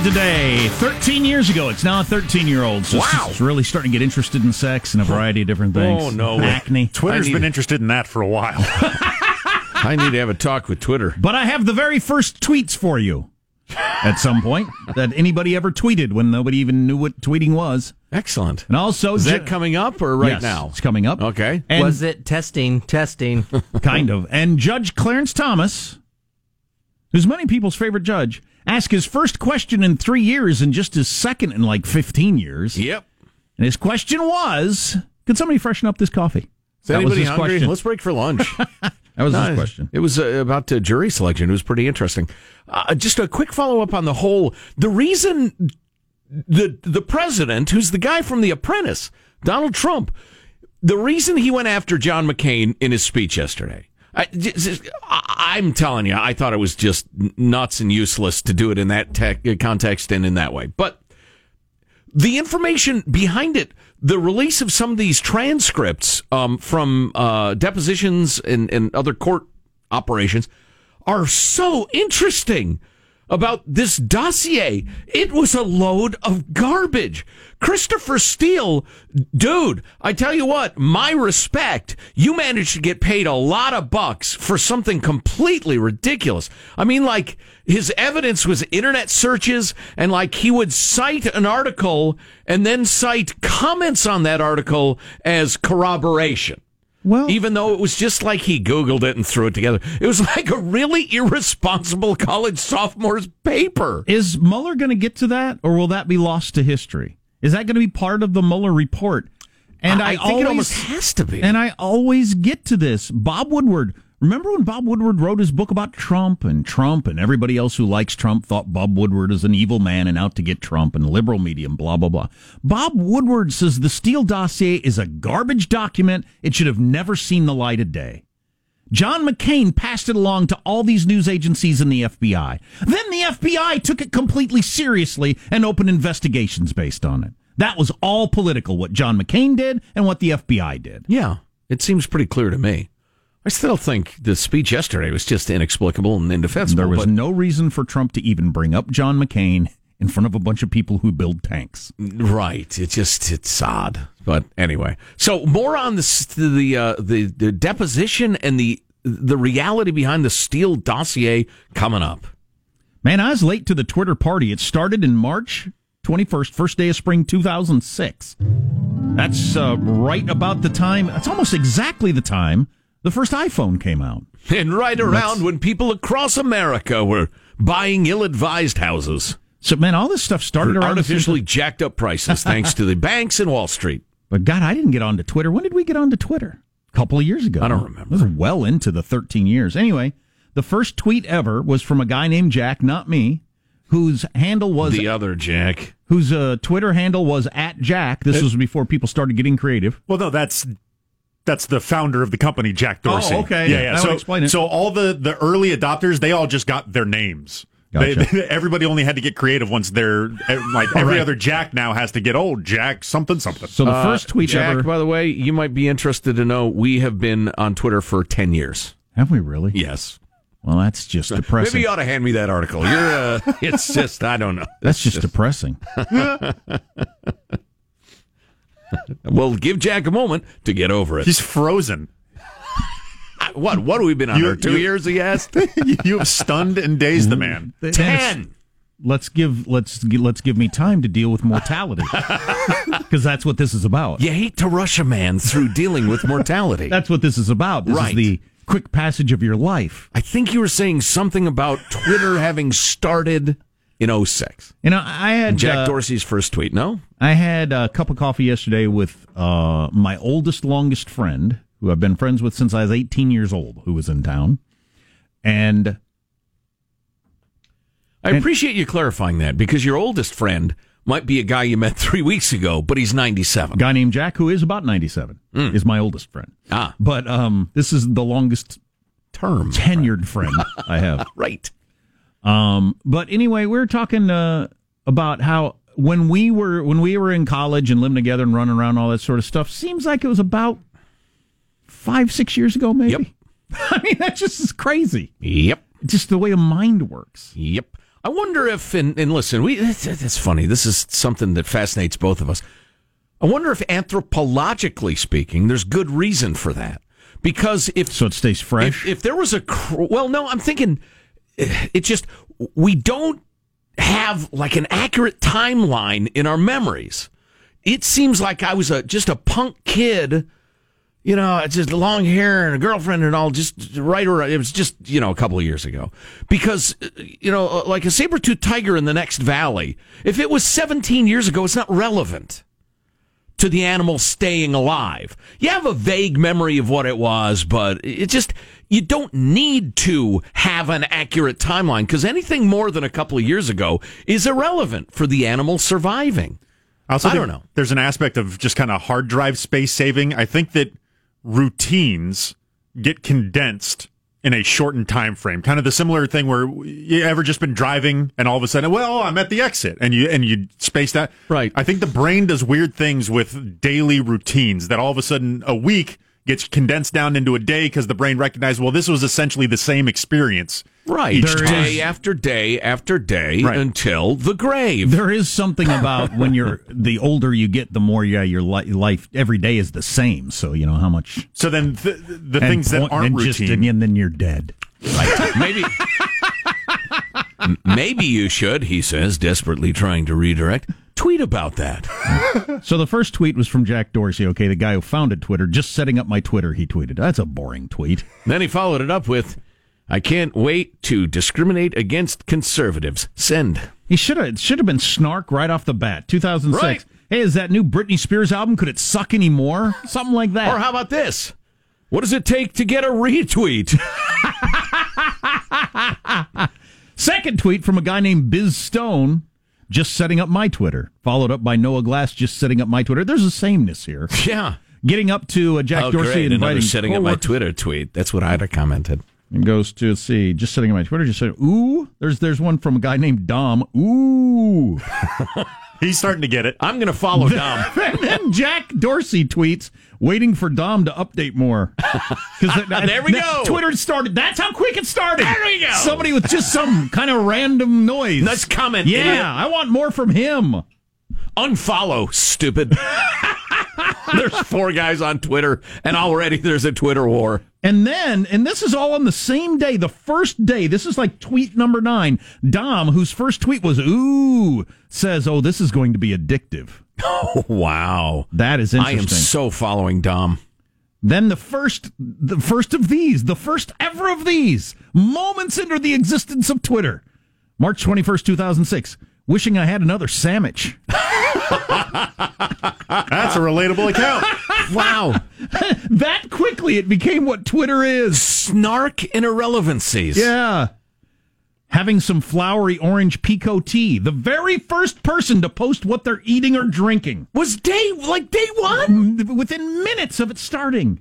started today, 13 years ago. It's now a 13 year old. So Wow. It's really starting to get interested in sex and a variety of different things. Oh, no. Acne. Twitter's I need- been interested in that for a while. I need to have a talk with Twitter. But I have the very first tweets for you at some point that anybody ever tweeted when nobody even knew what tweeting was. Excellent. And also, Is that coming up or right Yes, now? It's coming up. Okay. And was it testing? Testing. kind of. And Judge Clarence Thomas, who's many people's favorite judge, asked his first question in three years and just his second in like 15 years. Yep. And his question was Could somebody freshen up this coffee? Is That was anybody his hungry? question. Let's break for lunch. That was No, his question. It was uh, about uh, jury selection. It was pretty interesting. Uh, just a quick follow up on the whole. The reason the the president, who's the guy from The Apprentice, Donald Trump, the reason he went after John McCain in his speech yesterday. I, am telling you, I thought it was just nuts and useless to do it in that tech, context and in that way. But the information behind it, the release of some of these transcripts um, from uh, depositions and, and other court operations are so interesting about this dossier. It was a load of garbage. Christopher Steele, dude, I tell you what, my respect. You managed to get paid a lot of bucks for something completely ridiculous. I mean, like, his evidence was internet searches, and like he would cite an article and then cite comments on that article as corroboration. Well, Even though it was just like he Googled it and threw it together. It was like a really irresponsible college sophomore's paper. is Mueller going to get to that, or will that be lost to history? Is that going to be part of the Mueller report? And I, I think always, it almost has to be. And I always get to this. Bob Woodward. Remember when Bob Woodward wrote his book about Trump and Trump and everybody else who likes Trump thought Bob Woodward is an evil man and out to get Trump and liberal media and blah, blah, blah. Bob Woodward says the Steele dossier is a garbage document. It should have never seen the light of day. John McCain passed it along to all these news agencies and the FBI. Then the FBI took it completely seriously and opened investigations based on it. That was all political, what John McCain did and what the FBI did. yeah, it seems pretty clear to me. I still think the speech yesterday was just inexplicable and indefensible. There was no reason for Trump to even bring up John McCain in front of a bunch of people who build tanks. right, it just it's odd. But anyway, so more on this, the uh, the the deposition and the the reality behind the Steele dossier coming up. Man, I was late to the Twitter party. It started in March 21st, first day of spring 2006. That's uh, right about the time, that's almost exactly the time the first iPhone came out. And right around when people across America were buying ill-advised houses. So, man, all this stuff started around the artificially jacked up prices thanks to the banks and Wall Street. But God, I didn't get onto Twitter. When did we get onto Twitter? A couple of years ago. I don't remember. It was well into the 13 years. Anyway, the first tweet ever was from a guy named Jack, not me, whose handle was The other Jack. whose uh, Twitter handle was at Jack. This was before people started getting creative. well, no, that's that's the founder of the company, Jack Dorsey. Oh, okay. Yeah, yeah. That would so, explain it. so all the the early adopters, they all just got their names. They- Gotcha. everybody only had to get creative once they're eh, like every right. other Jack now has to get old Jack something something. So the first tweet Uh, Jack, ever. by the way, you might be interested to know we have been on Twitter for 10 years. Have we really? Yes. Well, that's just depressing. Maybe you ought to hand me that article. You're, uh, it's just, I don't know. that's just depressing. Well, give Jack a moment to get over it. He's frozen. What? What have we been on You- there? Two you- years, he asked? you have stunned and dazed the man. Ten. Let's give let's let's give me time to deal with mortality because that's what this is about. You hate to rush a man through dealing with mortality. That's what this is about. This Right. is the quick passage of your life. I think you were saying something about Twitter having started in 06. You know, I had Jack uh, Dorsey's first tweet, no? I had a cup of coffee yesterday with uh, my oldest, longest friend, who I've been friends with since I was 18 years old, who was in town. And I appreciate you clarifying that because your oldest friend might be a guy you met three weeks ago, but he's 97. a guy named Jack, who is about 97, is my oldest friend. Ah, But um, this is the longest term. tenured friend I have. Right. Um, but anyway, we are talking uh, about how when we were when we were in college and living together and running around all that sort of stuff. Seems like it was about five six years ago, maybe. Yep. I mean, that just is crazy. Yep. Just the way a mind works. Yep. I wonder if, and, and listen, we it's, it's funny. This is something that fascinates both of us. I wonder if anthropologically speaking, there's good reason for that. Because if So it stays fresh. if, if there was a well, no, I'm thinking it just we don't have like an accurate timeline in our memories. It seems like I was a just a punk kid, you know, just long hair and a girlfriend and all, just right around. It was just you know a couple of years ago because eh, you know like a saber tooth tiger in the next valley. If it was 17 years ago, it's not relevant to the animal staying alive. You have a vague memory of what it was, but it just, you don't need to have an accurate timeline because anything more than a couple of years ago is irrelevant for the animal surviving. Also, I don't know. There's an aspect of just kind of hard drive space saving. I think that routines get condensed in a shortened time frame. Kind of the similar thing where you ever just been driving and all of a sudden, well, I'm at the exit, and you and you space that. Right. I think the brain does weird things with daily routines that all of a sudden a week gets condensed down into a day because the brain recognizes, well, this was essentially the same experience. Right. Each Day time. after day after day Right. until the grave. There is something about when you're the older you get, the more yeah your li- life every day is the same. So you know how much So then th- the and things that aren't and routine. just and then you're dead. Right. maybe maybe you should, he says, desperately trying to redirect. Tweet about that. So the first tweet was from Jack Dorsey. Okay, the guy who founded Twitter, just setting up my Twitter. He tweeted. That's a boring tweet. Then he followed it up with, I can't wait to discriminate against conservatives. Send. He should have. Should have been snark right off the bat. 2006. Right. Hey, is that new Britney Spears album? Could it suck anymore? Something like that. Or how about this? What does it take to get a retweet? Second tweet from a guy named Biz Stone, just setting up my Twitter. Followed up by Noah Glass, just setting up my Twitter. There's a sameness here. yeah. Getting up to uh, Jack Oh, Dorsey great. Another inviting setting up my Twitter tweet. That's what I'd have commented. and goes to let's see, just setting up my Twitter. Just said, ooh. There's there's one from a guy named Dom. Ooh. He's starting to get it. I'm going to follow Dom. and then Jack Dorsey tweets, waiting for Dom to update more. 'Cause that- There we go. Twitter started. That's how quick it started. There we go. Somebody with just some kind of random noise. Nice comment, Yeah, idiot. I want more from him. Unfollow, stupid. there's four guys on Twitter, and already there's a Twitter war. And then, and this is all on the same day, the first day. This is like tweet number nine. Dom, whose first tweet was "ooh," says, "Oh, this is going to be addictive." Oh, wow. That is I am so following Dom. Then the first, the first of these, the first ever of these, moments into the existence of Twitter, March twenty first, two thousand six. Wishing I had another sandwich. That's a relatable account. Wow. that quickly, it became what Twitter is. Snark and irrelevancies. Yeah. Having some flowery orange pekoe tea. The very first person to post what they're eating or drinking. Was day, like day one? Within minutes of it starting.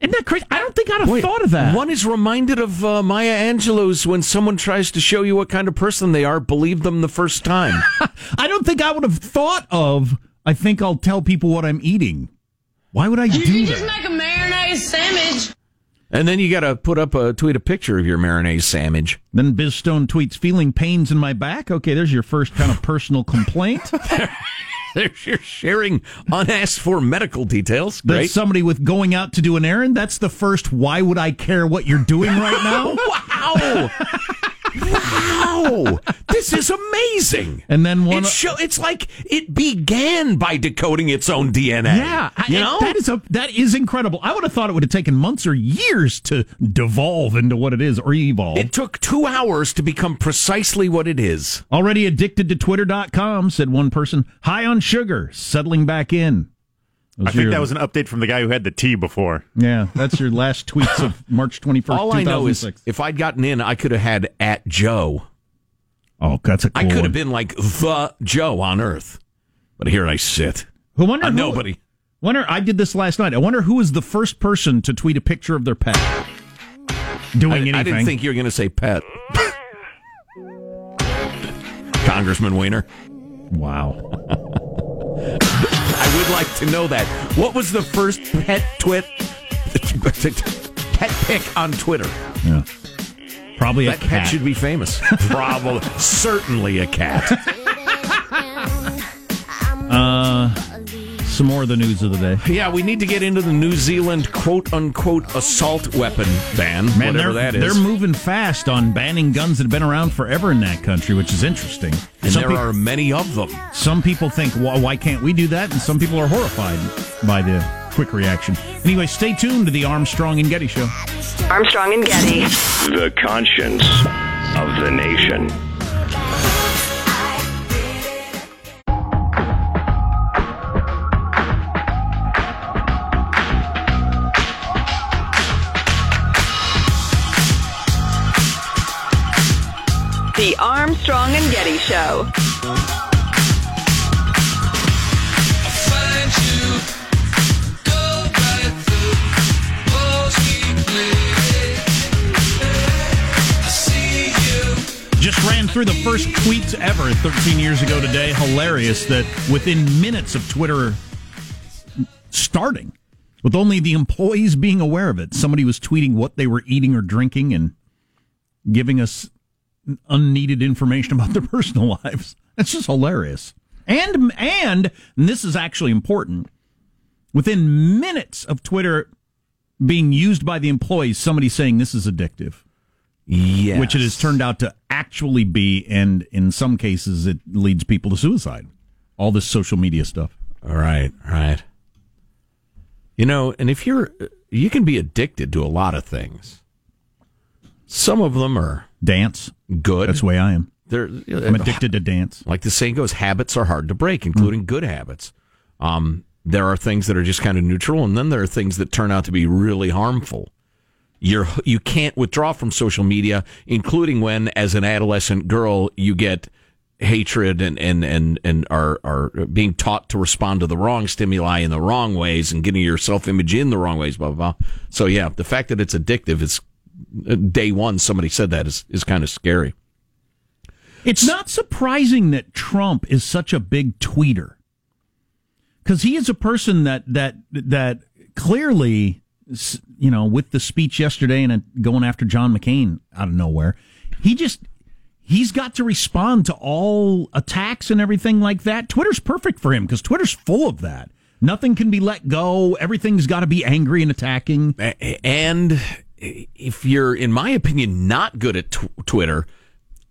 Isn't that crazy? I don't think I'd have thought of that. One is reminded of uh, Maya Angelou's when someone tries to show you what kind of person they are, believe them the first time. I don't think I would have thought of, I think I'll tell people what I'm eating. Why would I do that? You just make a mayonnaise sandwich. and then you got to put up a tweet a picture of your mayonnaise sandwich. Then Biz Stone tweets, feeling pains in my back. Okay, there's your first kind of personal complaint. Your sharing unasked for medical details. Great. somebody with going out to do an errand. That's the first, why would I care what you're doing right now? Wow! Wow! This is amazing. And then one. It show, it's like it began by decoding its own DNA. Yeah, I- you know that is a that is incredible. I would have thought it would have taken months or years to devolve into what it is or evolve. It took two hours to become precisely what it is. Already addicted to Twitter.com, said one person. High on sugar, settling back in. Those I think your- that was an update from the guy who had the tea before. yeah. That's your last tweets of March twenty first, All two I know is if I'd gotten in, I could have had at Joe. Oh, that's a cool I could have been like the Joe on Earth. But here I sit. Who wonder who- nobody. Wonder. I did this last night. I wonder who was the first person to tweet a picture of their pet doing I, anything. I didn't think you were going to say pet. Congressman Weiner. wow. I would like to know that. What was the first pet twit pet pick on Twitter? Yeah. Probably a that cat. cat. should be famous. Probably, certainly a cat. Uh, Some more of the news of the day. Yeah, we need to get into the New Zealand quote unquote assault weapon ban, Man, whatever they're, that is. they're moving fast on banning guns that have been around forever in that country, which is interesting. and some, there peop- are many of them. some people think, why, why can't we do that? And some people are horrified by the quick reaction. Anyway, stay tuned to the Armstrong and Getty Show. Armstrong and Getty. The conscience of the nation. Armstrong and Getty Show. Just ran through the first tweets ever 13 years ago today. Hilarious that within minutes of Twitter starting, with only the employees being aware of it, somebody was tweeting what they were eating or drinking and giving us unneeded information about their personal lives. That's just hilarious. And and, and this is actually important. Within minutes of Twitter being used by the employees, somebody saying this is addictive Yes. which it has turned out to actually be, and in some cases, it leads people to suicide. All this social media stuff. All right, all right. You know, and if you're, you can be addicted to a lot of things. Some of them are Dance. good. That's the way I am. They're, I'm addicted to dance. Like the saying goes, habits are hard to break, including good habits. Um, there are things that are just kind of neutral, and then there are things that turn out to be really harmful. You're you can't withdraw from social media, including when, as an adolescent girl, you get hatred and and and and are are being taught to respond to the wrong stimuli in the wrong ways and getting your self image in the wrong ways. Blah blah blah. So yeah, the fact that it's addictive is day one. Somebody said that is is kind of scary. It's not surprising that Trump is such a big tweeter, because he is a person that that that clearly, you know, with the speech yesterday and going after John McCain out of nowhere, he just he's got to respond to all attacks and everything like that. Twitter's perfect for him because Twitter's full of that. Nothing can be let go. Everything's got to be angry and attacking. And if you're, in my opinion, not good at tw- Twitter,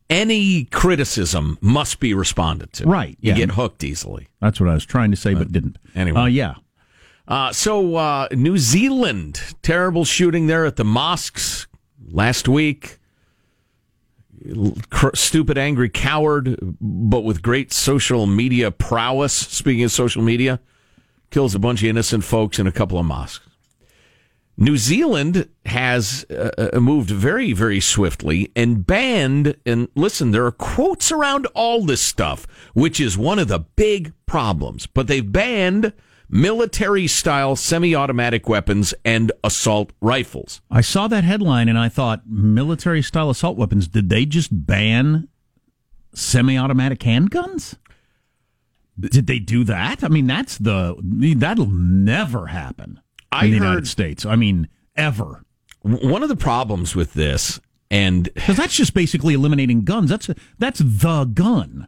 any criticism must be responded to. Right, You yeah. get hooked easily. That's what I was trying to say, but didn't. anyway. uh, yeah. Uh, so, uh, New Zealand, terrible shooting there at the mosques last week. Cr- Stupid, angry coward, but with great social media prowess. Speaking of social media, kills a bunch of innocent folks in a couple of mosques. New Zealand has uh, uh, moved very, very swiftly and banned, and listen, there are quotes around all this stuff, which is one of the big problems. But they've banned military style semi automatic weapons and assault rifles. I saw that headline and I thought, military style assault weapons, did they just ban semi automatic handguns? Did they do that? I mean, that's the, that'll never happen I in the heard- United States. I mean, ever. One of the problems with this, and Because that's just basically eliminating guns. That's, that's the gun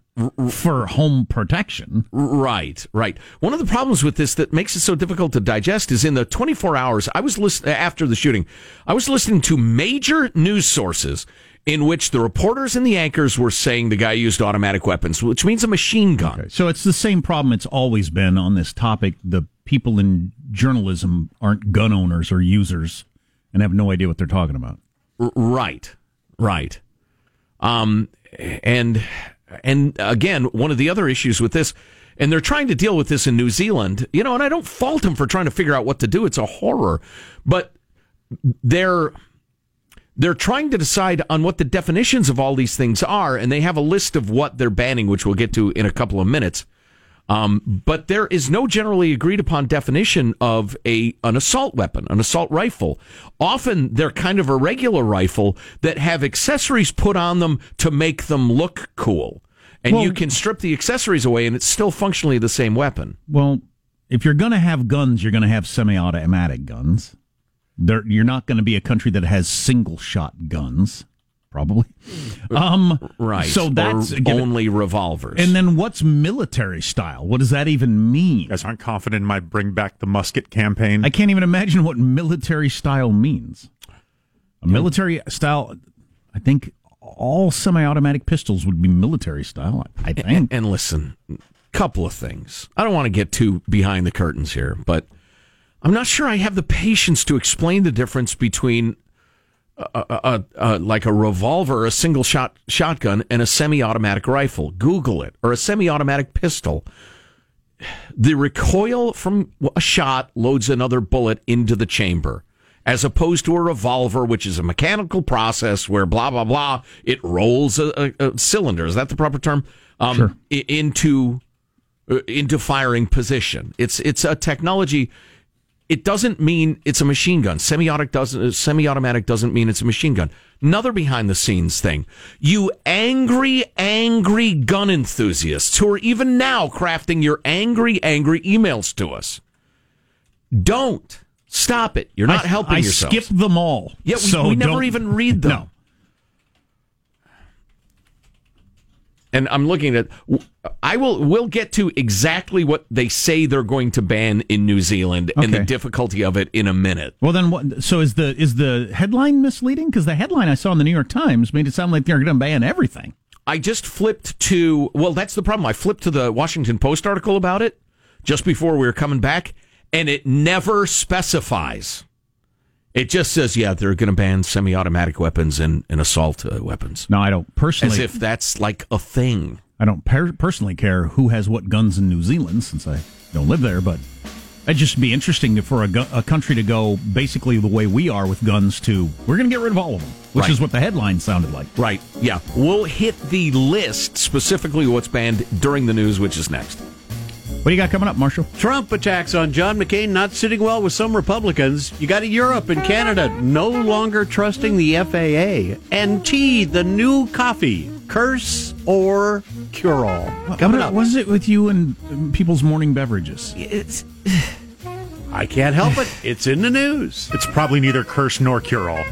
for home protection. Right, right. One of the problems with this that makes it so difficult to digest is in the 24 hours I was listening uh, after the shooting, I was listening to major news sources in which the reporters and the anchors were saying the guy used automatic weapons, which means a machine gun. So it's the same problem it's always been on this topic. The people in journalism aren't gun owners or users and have no idea what they're talking about. Right, right. Um, and and again, one of the other issues with this, and they're trying to deal with this in New Zealand, you know, and I don't fault them for trying to figure out what to do. It's a horror, but they're they're trying to decide on what the definitions of all these things are, and they have a list of what they're banning, which we'll get to in a couple of minutes. Um, but there is no generally agreed upon definition of a an assault weapon, an assault rifle. Often they're kind of a regular rifle that have accessories put on them to make them look cool. And you can strip the accessories away and it's still functionally the same weapon. Well, if you're going to have guns, you're going to have semi-automatic guns. There, you're not going to be a country that has single-shot guns, probably. Um, Right. So that's or only revolvers. And then what's military style? What does that even mean? You guys aren't confident in my bring back the musket campaign. I can't even imagine what military style means. A military style, I think all semi-automatic pistols would be military style. I and, think. and listen, couple of things. I don't want to get too behind the curtains here, but I'm not sure I have the patience to explain the difference between a, like a revolver, a single shot shotgun, and a semi-automatic rifle. Google it, or a semi-automatic pistol. The recoil from a shot loads another bullet into the chamber, as opposed to a revolver, which is a mechanical process where blah blah blah. It rolls a, a, a cylinder. Is that the proper term? Um, Sure. Into uh, into firing position. It's it's a technology. It doesn't mean it's a machine gun. Semi-automatic doesn't uh, semi-automatic doesn't mean it's a machine gun. Another behind the scenes thing. You angry, angry gun enthusiasts who are even now crafting your angry, angry emails to us. Don't stop it. You're not I, helping I yourselves. skipped them all. Yeah, we, so we never even read them. No. And I'm looking at. I will. We'll get to exactly what they say they're going to ban in New Zealand and the difficulty of it in a minute. Well, then what? So is the is the headline misleading? Because the headline I saw in the New York Times made it sound like they're going to ban everything. I just flipped to. Well, that's the problem. I flipped to the Washington Post article about it just before we were coming back, and it never specifies. It just says, yeah, they're going to ban semi-automatic weapons and, and assault uh, weapons, No, I don't personally. as if that's like a thing. I don't per- personally care who has what guns in New Zealand since I don't live there, but it'd just be interesting for a, gu- a country to go basically the way we are with guns to we're going to get rid of all of them, which Right. is what the headline sounded like. Right. Yeah. We'll hit the list specifically what's banned during the news, which is next. What do you got coming up, Marshall? Trump attacks on John McCain not sitting well with some Republicans. You got Europe and Canada no longer trusting the FAA. And tea, the new coffee. Curse or cure all. Coming what, up. What is it with you and people's morning beverages? It's. I can't help it. It's in the news. It's probably neither curse nor cure all.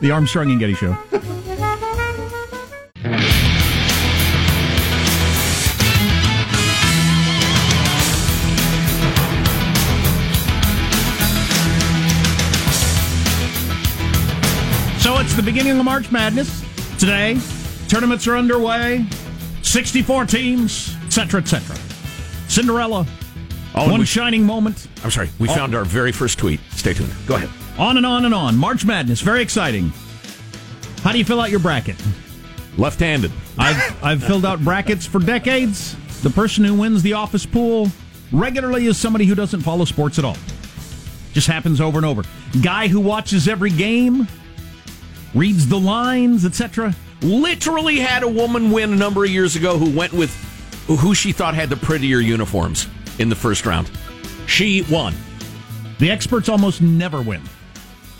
The Armstrong and Getty Show. It's the beginning of March Madness today. Tournaments are underway. 64 teams, etc., etc. Cinderella. Oh, and one we- shining moment. I'm sorry. We oh. found our very first tweet. Stay tuned. Go ahead. On and on and on. March Madness, very exciting. How do you fill out your bracket? Left handed. I've, I've filled out brackets for decades. The person who wins the office pool regularly is somebody who doesn't follow sports at all. Just happens over and over. Guy who watches every game, reads the lines, etc. Literally had a woman win a number of years ago who went with who she thought had the prettier uniforms in the first round. She won. The experts almost never win.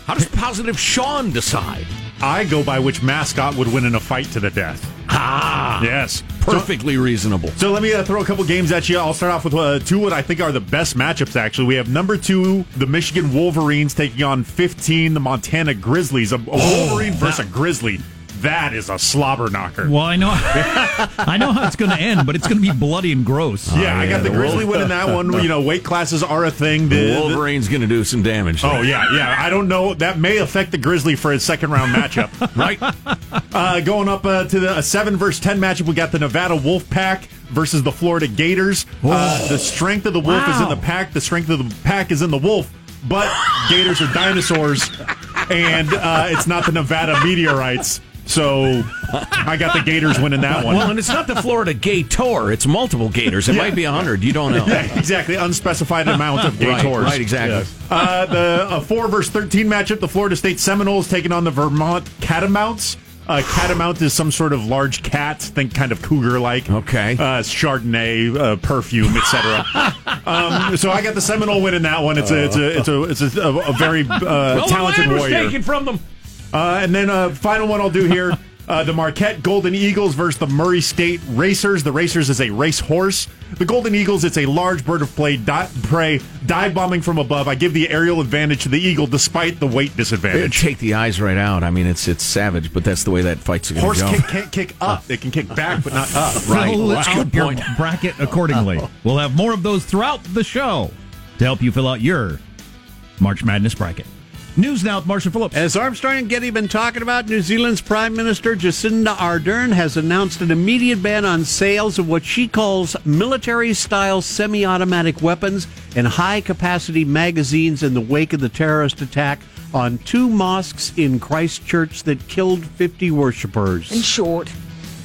How does positive Sean decide? I go by which mascot would win in a fight to the death. Ah, Yes. perfectly reasonable. So let me uh, throw a couple games at you. I'll start off with uh, two what I think are the best matchups, actually. We have number two, the Michigan Wolverines taking on 15, the Montana Grizzlies. A, a Wolverine versus a Grizzly. That is a slobber knocker. Well, I know, I know how it's going to end, but it's going to be bloody and gross. yeah, I got the, the Grizzly Wolf- winning that one. You know, weight classes are a thing. The, The the- Wolverine's going to do some damage. Oh yeah, yeah. I don't know. That may affect the Grizzly for his second round matchup. right. Uh, going up uh, to the a seven versus ten matchup, we got the Nevada Wolf Pack versus the Florida Gators. Uh, the strength of the wolf is in the pack. The strength of the pack is in the wolf. But Gators are dinosaurs, and uh, it's not the Nevada meteorites. So I got the Gators winning that one. Well, and it's not the Florida Gay Tour. It's multiple Gators. It Yeah. might be a hundred. You don't know. Yeah, exactly. Unspecified amount of Right, Gators. right, exactly. Uh, the a four versus thirteen matchup. The Florida State Seminoles taking on the Vermont Catamounts. Uh, catamount is some sort of large cat, think kind of cougar like. Okay. Uh, Chardonnay, uh, perfume, etc. um, so I got the Seminole win in that one. It's a it's a it's a it's a, a, a very uh, talented the land was warrior. taken from them. Uh, and then uh, final one I'll do here. Uh, the Marquette Golden Eagles versus the Murray State Racers. The Racers is a race horse. The Golden Eagles, it's a large bird of prey, di- prey dive bombing from above. I give the aerial advantage to the eagle despite the weight It'd disadvantage. take the eyes right out. I mean, it's it's savage, but that's the way that fight's going to Horse go. kick can't kick up. It can kick back, but not up. Right. Fill That's out your point. bracket accordingly. We'll have more of those throughout the show to help you fill out your March Madness bracket. News now with Marshall Phillips. As Armstrong and Getty been talking about, New Zealand's Prime Minister Jacinda Ardern has announced an immediate ban on sales of what she calls military style semi automatic weapons and high capacity magazines in the wake of the terrorist attack on two mosques in Christchurch that killed 50 worshippers. In short,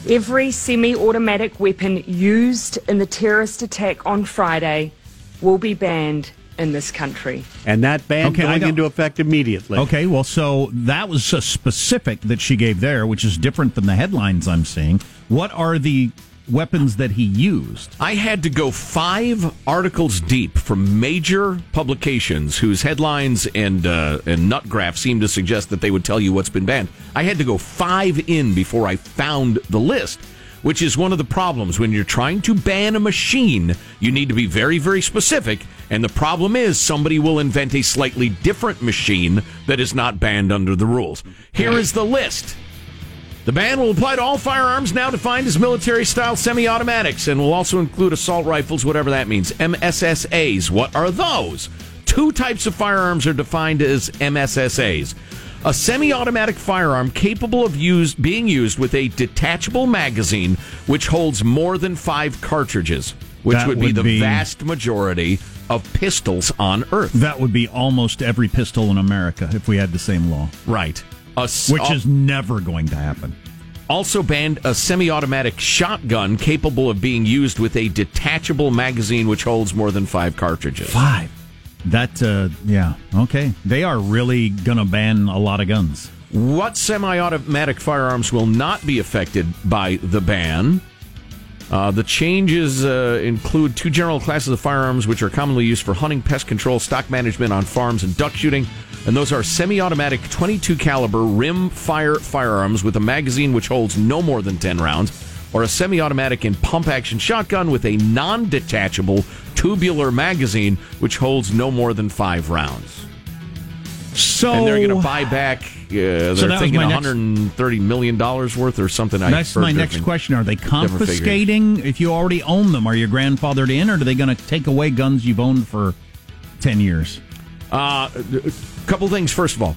every semi automatic weapon used in the terrorist attack on Friday will be banned in this country. And that ban Okay, going into effect immediately. Okay, well, so that was a specific that she gave there, which is different than the headlines I'm seeing. What are the weapons that he used? I had to go five articles deep from major publications whose headlines and uh, and nut graphs seem to suggest that they would tell you what's been banned. I had to go five in before I found the list, which is one of the problems when you're trying to ban a machine. You need to be very very specific, and the problem is somebody will invent a slightly different machine that is not banned under the rules. Here is the list. The ban will apply to all firearms now defined as military style semi automatics and will also include assault rifles, whatever that means. MSSAs. What are those? Two types of firearms are defined as MSSAs. A semi automatic firearm capable of used, being used with a detachable magazine which holds more than five cartridges, which That would, be the be- vast majority of pistols on Earth. That would be almost every pistol in America if we had the same law, right. A which is never going to happen. also banned a semi-automatic shotgun capable of being used with a detachable magazine which holds more than five cartridges. Five. That, uh, yeah, okay. They are really going to ban a lot of guns. What semi-automatic firearms will not be affected by the ban? Uh, the changes uh, include two general classes of firearms which are commonly used for hunting, pest control, stock management on farms, and duck shooting. And those are semi-automatic 22 caliber rim fire firearms with a magazine which holds no more than 10 rounds, or a semi-automatic and pump-action shotgun with a non-detachable tubular magazine which holds no more than five rounds. So and they're going to buy back. Uh, they're was thinking my 130 million dollars worth or something. I That's heard my next question. Are they confiscating if you already own them? Are you grandfathered in, or are they going to take away guns you've owned for 10 years? Uh, a couple things. First of all,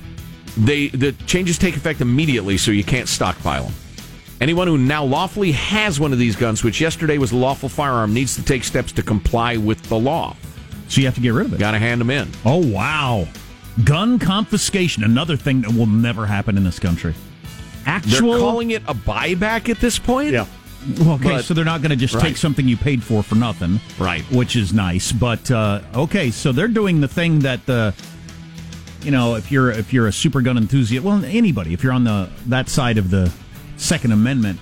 they the changes take effect immediately, so you can't stockpile them. Anyone who now lawfully has one of these guns, which yesterday was a lawful firearm, needs to take steps to comply with the law. So you have to get rid of it. Got to hand them in. Oh, wow. Gun confiscation, another thing that will never happen in this country. They're calling it a buyback at this point. Yeah. Well, okay, but- so they're not going to just Right. take something you paid for for nothing, Right. Which is nice, but uh, okay, so they're doing the thing that the, you know, if you're if you're a super gun enthusiast, well, anybody, if you're on the that side of the Second Amendment,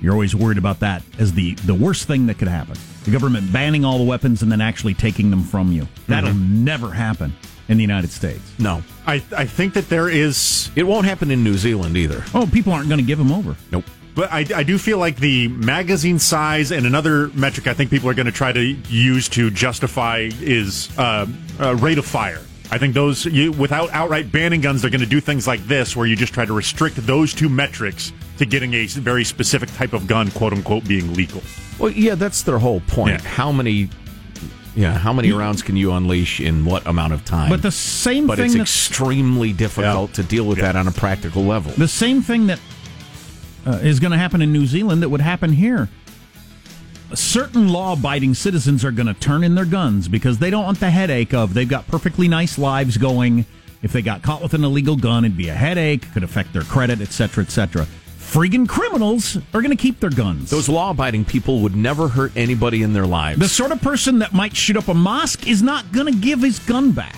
you're always worried about that as the the worst thing that could happen. The government banning all the weapons and then actually taking them from you. That'll never happen in the United States. No, I, I think that there is it won't happen in New Zealand either. Oh, people aren't going to give them over. Nope. But I, I do feel like the magazine size and another metric I think people are going to try to use to justify is uh, uh, rate of fire. I think those, you, without outright banning guns, they're going to do things like this, where you just try to restrict those two metrics to getting a very specific type of gun, quote unquote, being legal. Well, yeah, that's their whole point. Yeah. How many, yeah, how many rounds can you unleash in what amount of time? But the same but thing it's extremely difficult to deal with that on a practical level. The same thing that uh, is going to happen in New Zealand that would happen here. Certain law abiding citizens are going to turn in their guns because they don't want the headache of they've got perfectly nice lives going. If they got caught with an illegal gun, it'd be a headache, could affect their credit, etc., etc. Freaking criminals are going to keep their guns. Those law-abiding people would never hurt anybody in their lives. the sort of person that might shoot up a mosque is not going to give his gun back.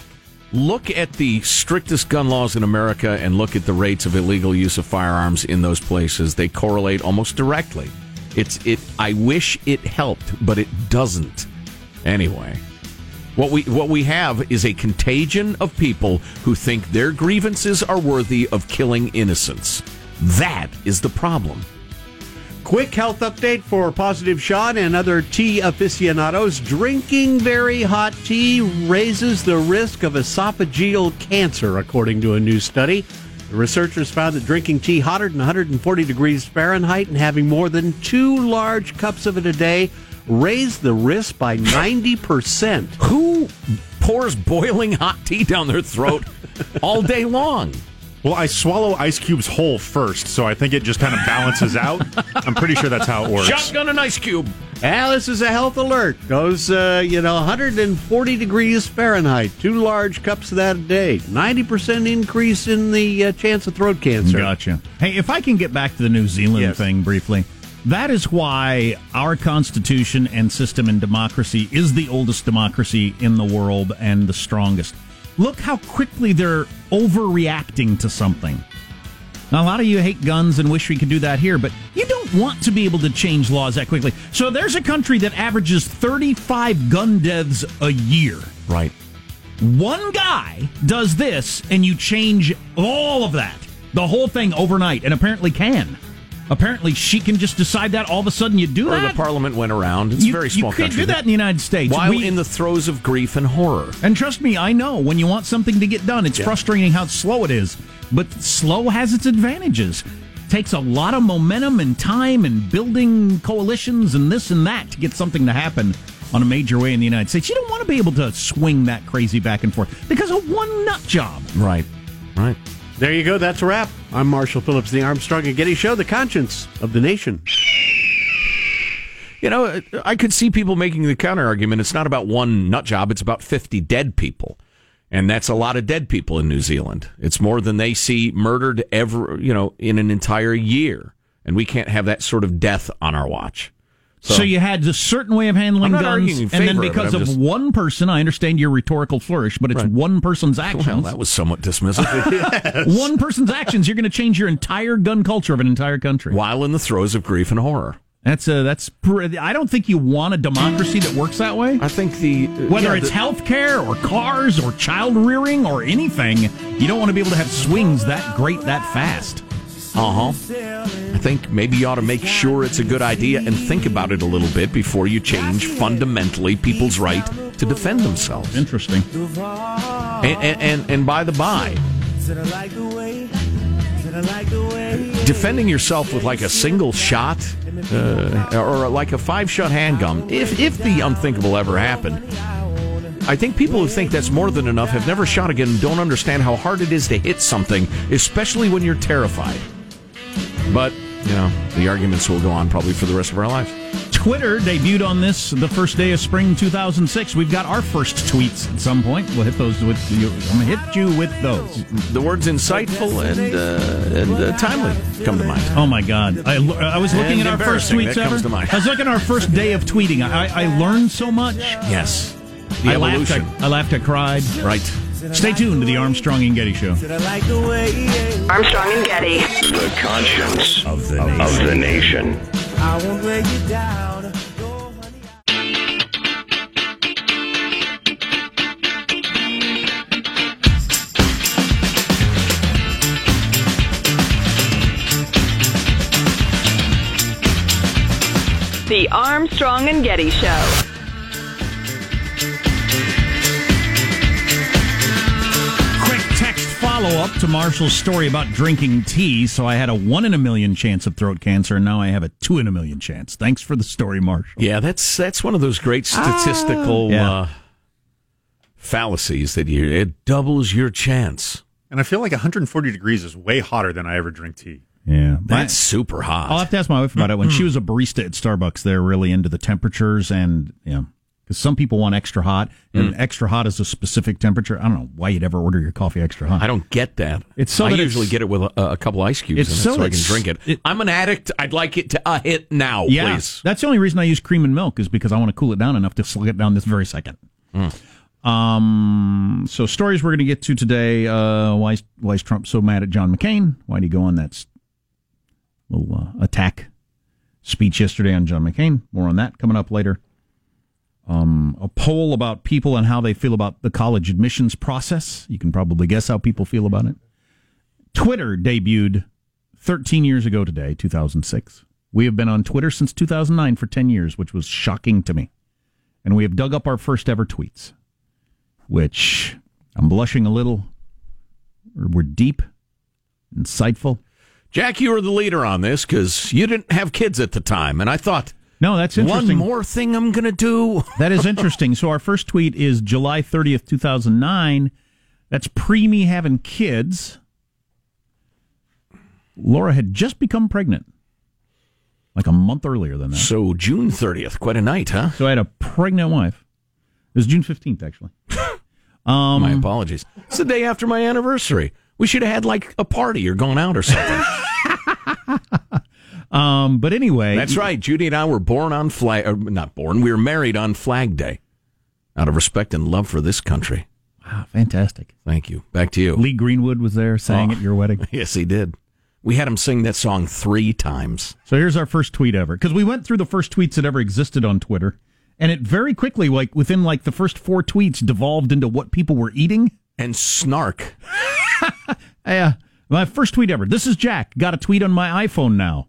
look at the strictest gun laws in America and look at the rates of illegal use of firearms in those places. They correlate almost directly. It's it. I wish it helped, but it doesn't. Anyway, what we what we have is a contagion of people who think their grievances are worthy of killing innocents. That is the problem. Quick health update for Positive Sean and other tea aficionados. Drinking very hot tea raises the risk of esophageal cancer, according to a new study. The researchers found that drinking tea hotter than 140 degrees Fahrenheit and having more than two large cups of it a day raised the risk by 90%. Who pours boiling hot tea down their throat all day long? Well, I swallow ice cubes whole first, so I think it just kind of balances out. I'm pretty sure that's how it works. Shotgun an ice cube. Al, this is a health alert. Goes, uh, you know, 140 degrees Fahrenheit. Two large cups of that a day. 90% increase in the uh, chance of throat cancer. Gotcha. Hey, if I can get back to the New Zealand Yes. thing briefly, that is why our Constitution and system and democracy is the oldest democracy in the world and the strongest. Look how quickly they're overreacting to something. Now, a lot of you hate guns and wish we could do that here, but you don't want to be able to change laws that quickly. So there's a country that averages 35 gun deaths a year. Right. One guy does this, and you change all of that, the whole thing overnight, and apparently can. Apparently, she can just decide that all of a sudden you do Or that. the parliament went around. It's you, a very small you can't country. do that in the United States. While We- in the throes of grief and horror. and trust me, I know when you want something to get done, it's frustrating how slow it is. But slow has its advantages. Takes a lot of momentum and time and building coalitions and this and that to get something to happen on a major way in the United States. You don't want to be able to swing that crazy back and forth because of one nut job. Right. There you go. That's a wrap. I'm Marshall Phillips, the Armstrong and Getty Show, the conscience of the nation. You know, I could see people making the counter argument. It's not about one nut job. It's about 50 dead people. And that's a lot of dead people in New Zealand. It's more than they see murdered ever, you know, in an entire year. And we can't have that sort of death on our watch. So, you had a certain way of handling guns, and then favor of it, because of just- one person, I understand your rhetorical flourish, but it's Right. one person's actions. Well, that was somewhat dismissive. one person's actions. You're going to change your entire gun culture of an entire country. While in the throes of grief and horror. That's uh, that's. pr- I don't think you want a democracy that works that way. I think the. Whether yeah, it's the- health care or cars or child rearing or anything, you don't want to be able to have swings that great that fast. Uh huh. I think maybe you ought to make sure it's a good idea and think about it a little bit before you change fundamentally people's right to defend themselves. Interesting. And, and, and, and by the by, defending yourself with like a single shot uh, or like a five shot handgun, if, if the unthinkable ever happened, I think people who think that's more than enough have never shot again and don't understand how hard it is to hit something, especially when you're terrified. But, you know, the arguments will go on probably for the rest of our lives. Twitter debuted on this the first day of spring 2006. We've got our first tweets at some point. We'll hit those with you. I'm gonna hit you with those. The words insightful and, uh, and uh, timely come to mind. Oh my God! I, I was looking And at our first tweets ever. to mind. I was looking at our first day of tweeting. I, I learned so much. Yes. The I laughed. evolution. I, I laughed. I cried. Right. Stay tuned to the Armstrong and Getty Show. Armstrong and Getty. The conscience of the nation. Of the nation. The Armstrong and Getty Show. Follow up to Marshall's story about drinking tea. So I had a one in a million chance of throat cancer, and now I have a two in a million chance. Thanks for the story, Marshall. Yeah, that's that's one of those great statistical Yeah. uh, fallacies that you it doubles your chance. And I feel like 140 degrees is way hotter than I ever drink tea. Yeah, That's super hot. I'll have to ask my wife about it. When she was a barista at Starbucks, they're really into the temperatures and, you know, because some people want extra hot, and extra hot is a specific temperature. I don't know why you'd ever order your coffee extra hot. I don't get that. It's so I that usually get it with a, a couple ice cubes It's in it so so, I can drink it. it- I'm an addict. I'd like it to a hit now, yeah, please. that's the only reason I use cream and milk is because I want to cool it down enough to slug it down this very second. Um, so stories we're going to get to today. Uh, why is, why is Trump so mad at John McCain? Why did he go on that little uh, attack speech yesterday on John McCain? More on that coming up later. Um, a poll about people and how they feel about the college admissions process. You can probably guess how people feel about it. Twitter debuted 13 years ago today, 2006. We have been on Twitter since 2009 for 10 years, which was shocking to me. And we have dug up our first ever tweets, which I'm blushing a little. We're deep, insightful. Jack, you were the leader on this because you didn't have kids at the time, and I thought, no, that's interesting. one more thing I'm going to do. That is interesting. so our first tweet is July 30th, 2009. That's pre me having kids. Laura had just become pregnant, like a month earlier than that. So June 30th, quite a night, huh? So I had a pregnant wife. It was June 15th, actually. Um, my apologies. It's the day after my anniversary. We should have had like a party or gone out or something. um, but anyway, that's right. Judy and I were born on flag, or not born. We were married on Flag Day, out of respect and love for this country. Wow, fantastic! Thank you. Back to you. Lee Greenwood was there, sang Oh. at your wedding. Yes, he did. We had him sing that song three times. So here's our first tweet ever because we went through the first tweets that ever existed on Twitter, and it very quickly, like within like the first four tweets, devolved into what people were eating and snark. Yeah, my first tweet ever. This is Jack. Got a tweet on my iPhone now,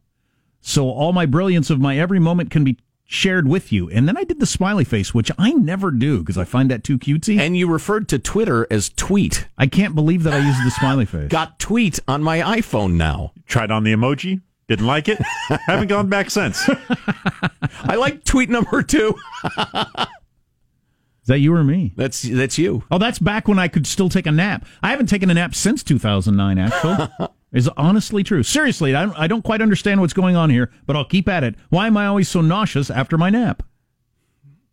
so all my brilliance of my every moment can be shared with you. And then I did the smiley face, which I never do because I find that too cutesy. And you referred to Twitter as tweet. I can't believe that I used the smiley face. Got tweet on my iPhone now. Tried on the emoji. Didn't like it. Haven't gone back since. I like tweet number two. Is that you or me? That's that's you. Oh, that's back when I could still take a nap. I haven't taken a nap since 2009. Actually, is honestly true. Seriously, I don't, I don't quite understand what's going on here, but I'll keep at it. Why am I always so nauseous after my nap?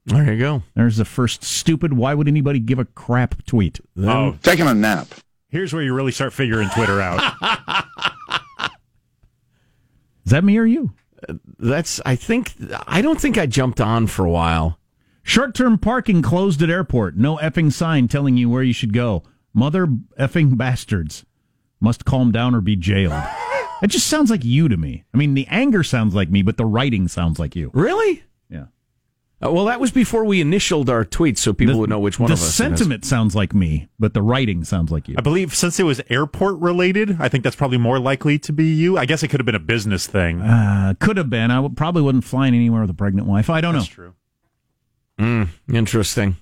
There you go. There's the first stupid. Why would anybody give a crap tweet? Oh, taking a nap. Here's where you really start figuring Twitter out. Is that me or you? Uh, that's. I think. I don't think I jumped on for a while. Short term parking closed at airport. No effing sign telling you where you should go. Mother effing bastards. Must calm down or be jailed. It just sounds like you to me. I mean, the anger sounds like me, but the writing sounds like you. Really? Yeah. Uh, well, that was before we initialed our tweets, so people The- would know which one the of us. it is. sentiment sounds like me, but the writing sounds like you. I believe since it was airport related, I think that's probably more likely to be you. I guess it could have been a business thing. Uh, could have been. I probably wasn't flying anywhere with a pregnant wife. I don't That's know. true. Mm, interesting.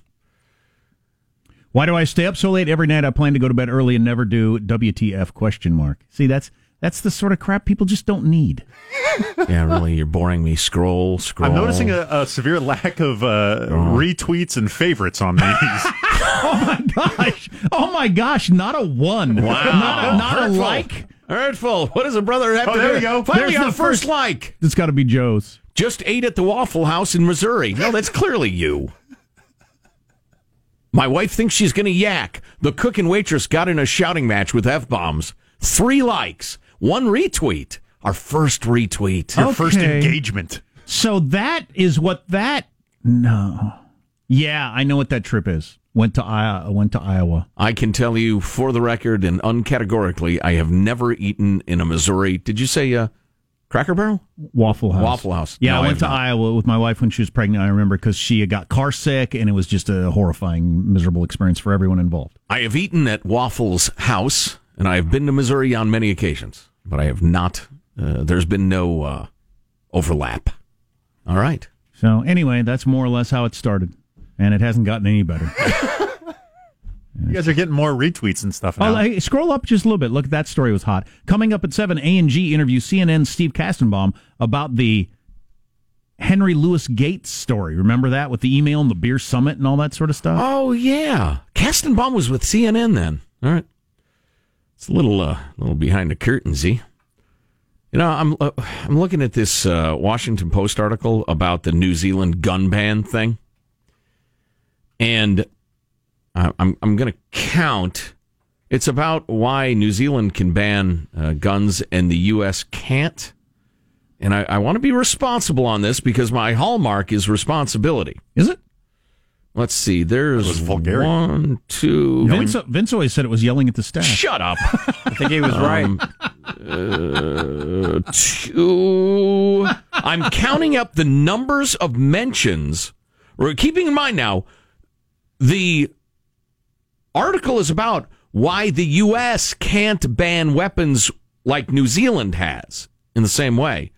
Why do I stay up so late every night? I plan to go to bed early and never do. WTF? Question mark. See, that's that's the sort of crap people just don't need. yeah, really, you're boring me. Scroll, scroll. I'm noticing a, a severe lack of uh, retweets and favorites on these. oh my gosh! Oh my gosh! Not a one. Wow. Not, not a like. Hurtful. What does a brother have Oh, to there do? we go. Finally, There's our the first first- like. It's got to be Joe's. Just ate at the Waffle House in Missouri. No, that's clearly you. My wife thinks she's going to yak. The cook and waitress got in a shouting match with F bombs. Three likes, one retweet. Our first retweet. Your first engagement. So that is what that. No. Yeah, I know what that trip is. Went to Iowa. Went to Iowa. I can tell you for the record and uncategorically, I have never eaten in a Missouri. Did you say uh, Cracker Barrel? Waffle House. Waffle House. Yeah, No, I I went have to not. Iowa with my wife when she was pregnant. I remember because she got car sick, and it was just a horrifying, miserable experience for everyone involved. I have eaten at Waffle's house, and I have been to Missouri on many occasions, but I have not. Uh, there's been no uh, overlap. All right. So anyway, that's more or less how it started, and it hasn't gotten any better. You guys are getting more retweets and stuff Oh, now. hey, scroll up just a little bit. Look, that story was hot. Coming up at seven, A and G interview CNN Steve Kastenbaum about the Henry Louis Gates story. Remember that with the email and the beer summit and all that sort of stuff. Oh yeah, Kastenbaum was with CNN then. All right, it's a little uh, little behind the curtains, You know, I'm uh, I'm looking at this uh, Washington Post article about the New Zealand gun ban thing, and I- I'm I'm going to count. It's about why New Zealand can ban uh, guns and the U.S. can't. And I, I want to be responsible on this because my hallmark is responsibility. Is it? Let's see. There's one, two. Vince, Vince always said it was yelling at the staff. Shut up. I think he was right. Uh, two. I'm counting up the numbers of mentions. We're keeping in mind now, the article is about why the U.S. can't ban weapons like New Zealand has in the same way.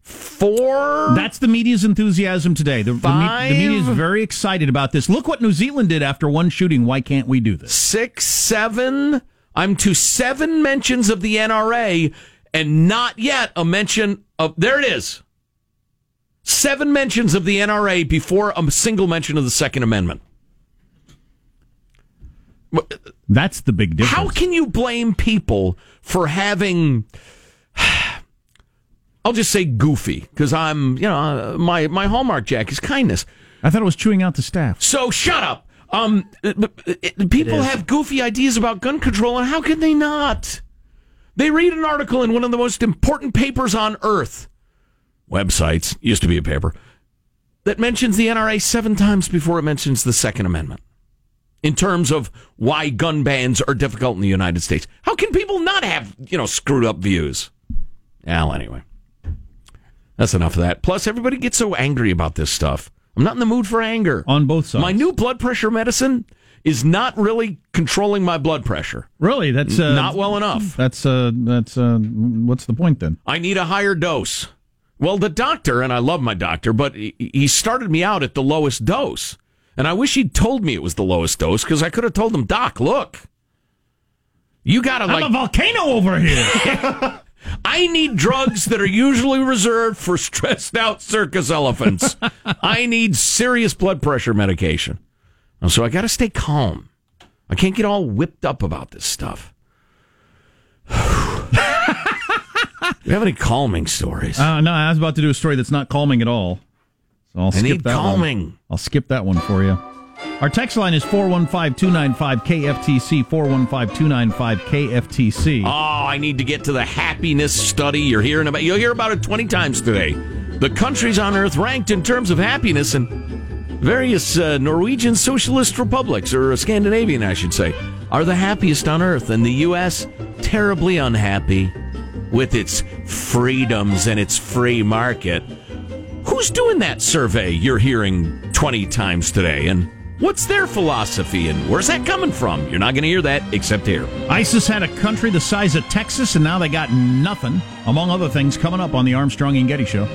Four. That's the media's enthusiasm today. The, the, me- the media is very excited about this. Look what New Zealand did after one shooting. Why can't we do this? six, seven. I'm to seven mentions of the NRA and not yet a mention of. There it is. Seven mentions of the NRA before a single mention of the Second Amendment. That's the big difference. How can you blame people for having? I'll just say goofy because I'm, you know, uh, my my hallmark jack is kindness. I thought it was chewing out the staff. So shut up. Um, uh, uh, people have goofy ideas about gun control, and how can they not? They read an article in one of the most important papers on earth, websites used to be a paper that mentions the NRA seven times before it mentions the Second Amendment. In terms of why gun bans are difficult in the United States, how can people not have you know screwed up views? Well, anyway, that's enough of that. Plus, everybody gets so angry about this stuff. I'm not in the mood for anger. On both sides. My new blood pressure medicine is not really controlling my blood pressure. Really? That's uh, Not well enough. That's uh, that's uh, what's the point then? I need a higher dose. Well, the doctor, and I love my doctor, but he he started me out at the lowest dose. And I wish he'd told me it was the lowest dose because I could have told him, Doc, look, you got to I'm a volcano over here. I need drugs that are usually reserved for stressed out circus elephants. I need serious blood pressure medication. And So I got to stay calm. I can't get all whipped up about this stuff. Do you have any calming stories? uh, no, I was about to do a story that's not calming at all. So I'll I skip need that calming. one. I'll skip that one for you. Our text line is 415-295-KFTC, 415-295-KFTC. Oh, I need to get to the happiness study you're hearing about. You'll hear about it 20 times today. The countries on earth ranked in terms of happiness and various uh, Norwegian socialist republics, or Scandinavian, I should say, are the happiest on earth. And the U.S., terribly unhappy with its freedoms and its free market. Who's doing that survey you're hearing 20 times today? And what's their philosophy? And where's that coming from? You're not going to hear that except here. ISIS had a country the size of Texas, and now they got nothing, among other things, coming up on the Armstrong and Getty Show.